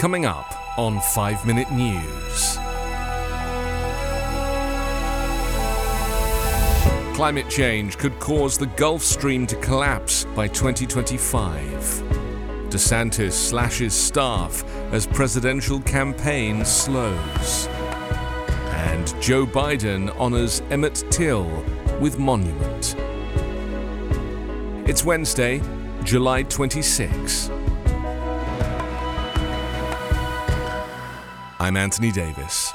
Coming up on 5 Minute News. Climate change could cause the Gulf Stream to collapse by 2025. DeSantis slashes staff as presidential campaign slows. And Joe Biden honors Emmett Till with monument. It's Wednesday, July 26. I'm Anthony Davis.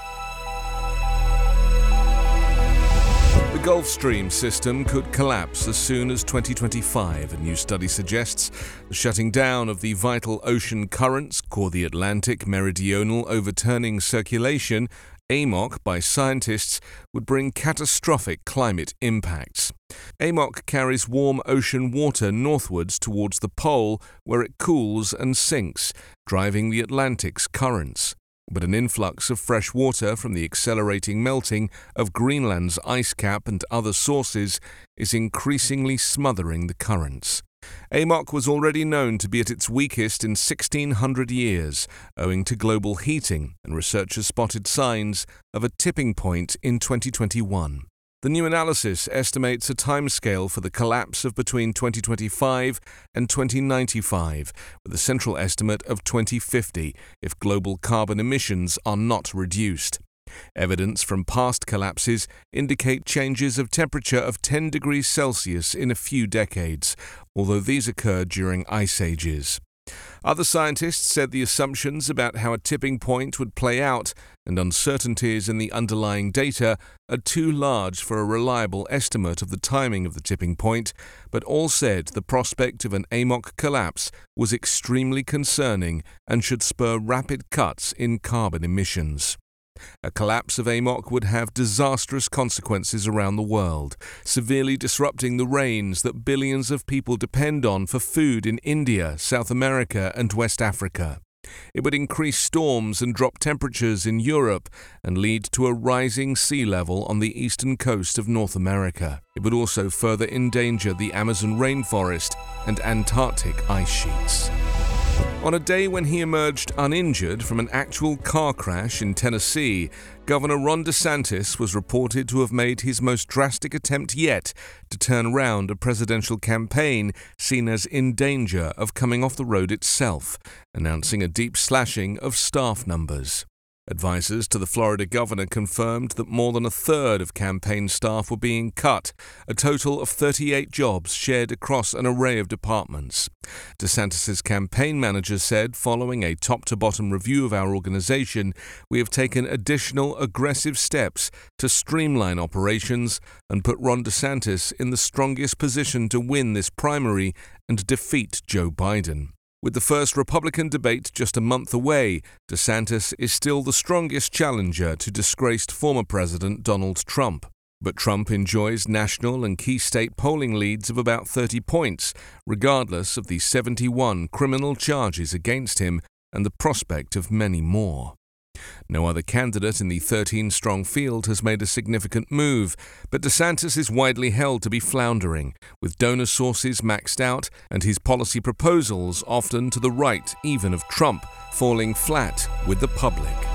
The Gulf Stream system could collapse as soon as 2025, a new study suggests. The shutting down of the vital ocean currents, called the Atlantic Meridional Overturning Circulation, AMOC by scientists would bring catastrophic climate impacts. AMOC carries warm ocean water northwards towards the pole where it cools and sinks, driving the Atlantic's currents. But an influx of fresh water from the accelerating melting of Greenland's ice cap and other sources is increasingly smothering the currents. AMOC was already known to be at its weakest in 1600 years, owing to global heating, and researchers spotted signs of a tipping point in 2021. The new analysis estimates a timescale for the collapse of between 2025 and 2095, with a central estimate of 2050 if global carbon emissions are not reduced. Evidence from past collapses indicate changes of temperature of 10 degrees Celsius in a few decades, although these occurred during ice ages. Other scientists said the assumptions about how a tipping point would play out and uncertainties in the underlying data are too large for a reliable estimate of the timing of the tipping point, but all said the prospect of an AMOC collapse was extremely concerning and should spur rapid cuts in carbon emissions. A collapse of AMOC would have disastrous consequences around the world, severely disrupting the rains that billions of people depend on for food in India, South America, and West Africa. It would increase storms and drop temperatures in Europe and lead to a rising sea level on the eastern coast of North America. It would also further endanger the Amazon rainforest and Antarctic ice sheets. On a day when he emerged uninjured from an actual car crash in Tennessee, Governor Ron DeSantis was reported to have made his most drastic attempt yet to turn round a presidential campaign seen as in danger of coming off the road itself, announcing a deep slashing of staff numbers. Advisers to the Florida governor confirmed that more than a third of campaign staff were being cut, a total of 38 jobs shared across an array of departments. DeSantis' campaign manager said, following a top to bottom review of our organization, we have taken additional aggressive steps to streamline operations and put Ron DeSantis in the strongest position to win this primary and defeat Joe Biden. With the first Republican debate just a month away, DeSantis is still the strongest challenger to disgraced former President Donald Trump. But Trump enjoys national and key state polling leads of about 30 points, regardless of the 71 criminal charges against him and the prospect of many more. No other candidate in the 13 strong field has made a significant move, but DeSantis is widely held to be floundering, with donor sources maxed out and his policy proposals, often to the right even of Trump, falling flat with the public.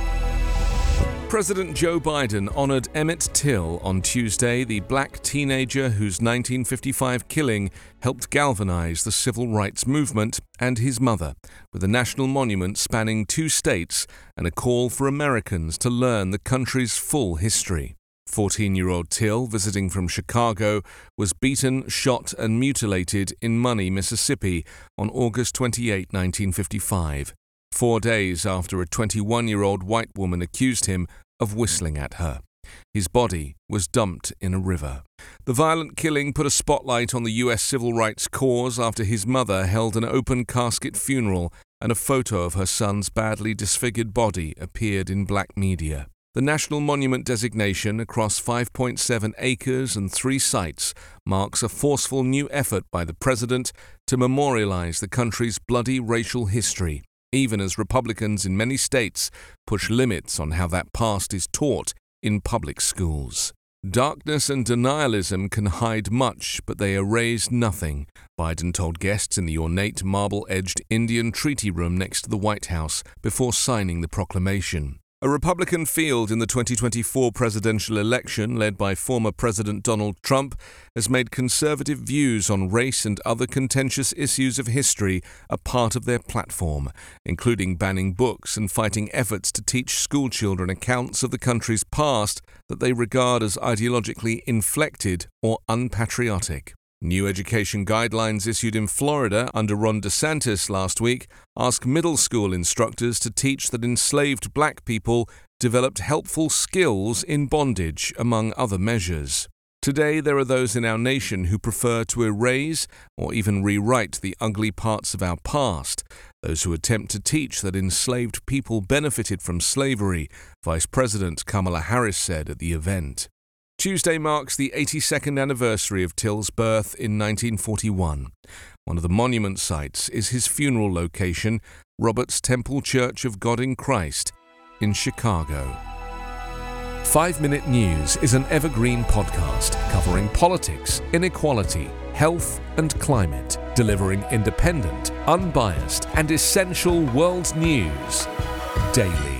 President Joe Biden honored Emmett Till on Tuesday, the black teenager whose 1955 killing helped galvanize the civil rights movement, and his mother, with a national monument spanning two states and a call for Americans to learn the country's full history. 14 year old Till, visiting from Chicago, was beaten, shot, and mutilated in Money, Mississippi on August 28, 1955 four days after a 21 year old white woman accused him of whistling at her. His body was dumped in a river. The violent killing put a spotlight on the U.S. civil rights cause after his mother held an open casket funeral and a photo of her son's badly disfigured body appeared in black media. The National Monument designation across 5.7 acres and three sites marks a forceful new effort by the President to memorialize the country's bloody racial history even as Republicans in many states push limits on how that past is taught in public schools. Darkness and denialism can hide much, but they erase nothing, Biden told guests in the ornate marble edged Indian treaty room next to the White House before signing the proclamation. A Republican field in the 2024 presidential election, led by former President Donald Trump, has made conservative views on race and other contentious issues of history a part of their platform, including banning books and fighting efforts to teach schoolchildren accounts of the country's past that they regard as ideologically inflected or unpatriotic. New education guidelines issued in Florida under Ron DeSantis last week ask middle school instructors to teach that enslaved black people developed helpful skills in bondage, among other measures. Today, there are those in our nation who prefer to erase or even rewrite the ugly parts of our past, those who attempt to teach that enslaved people benefited from slavery, Vice President Kamala Harris said at the event. Tuesday marks the 82nd anniversary of Till's birth in 1941. One of the monument sites is his funeral location, Roberts Temple Church of God in Christ, in Chicago. 5 Minute News is an evergreen podcast covering politics, inequality, health, and climate, delivering independent, unbiased, and essential world news daily.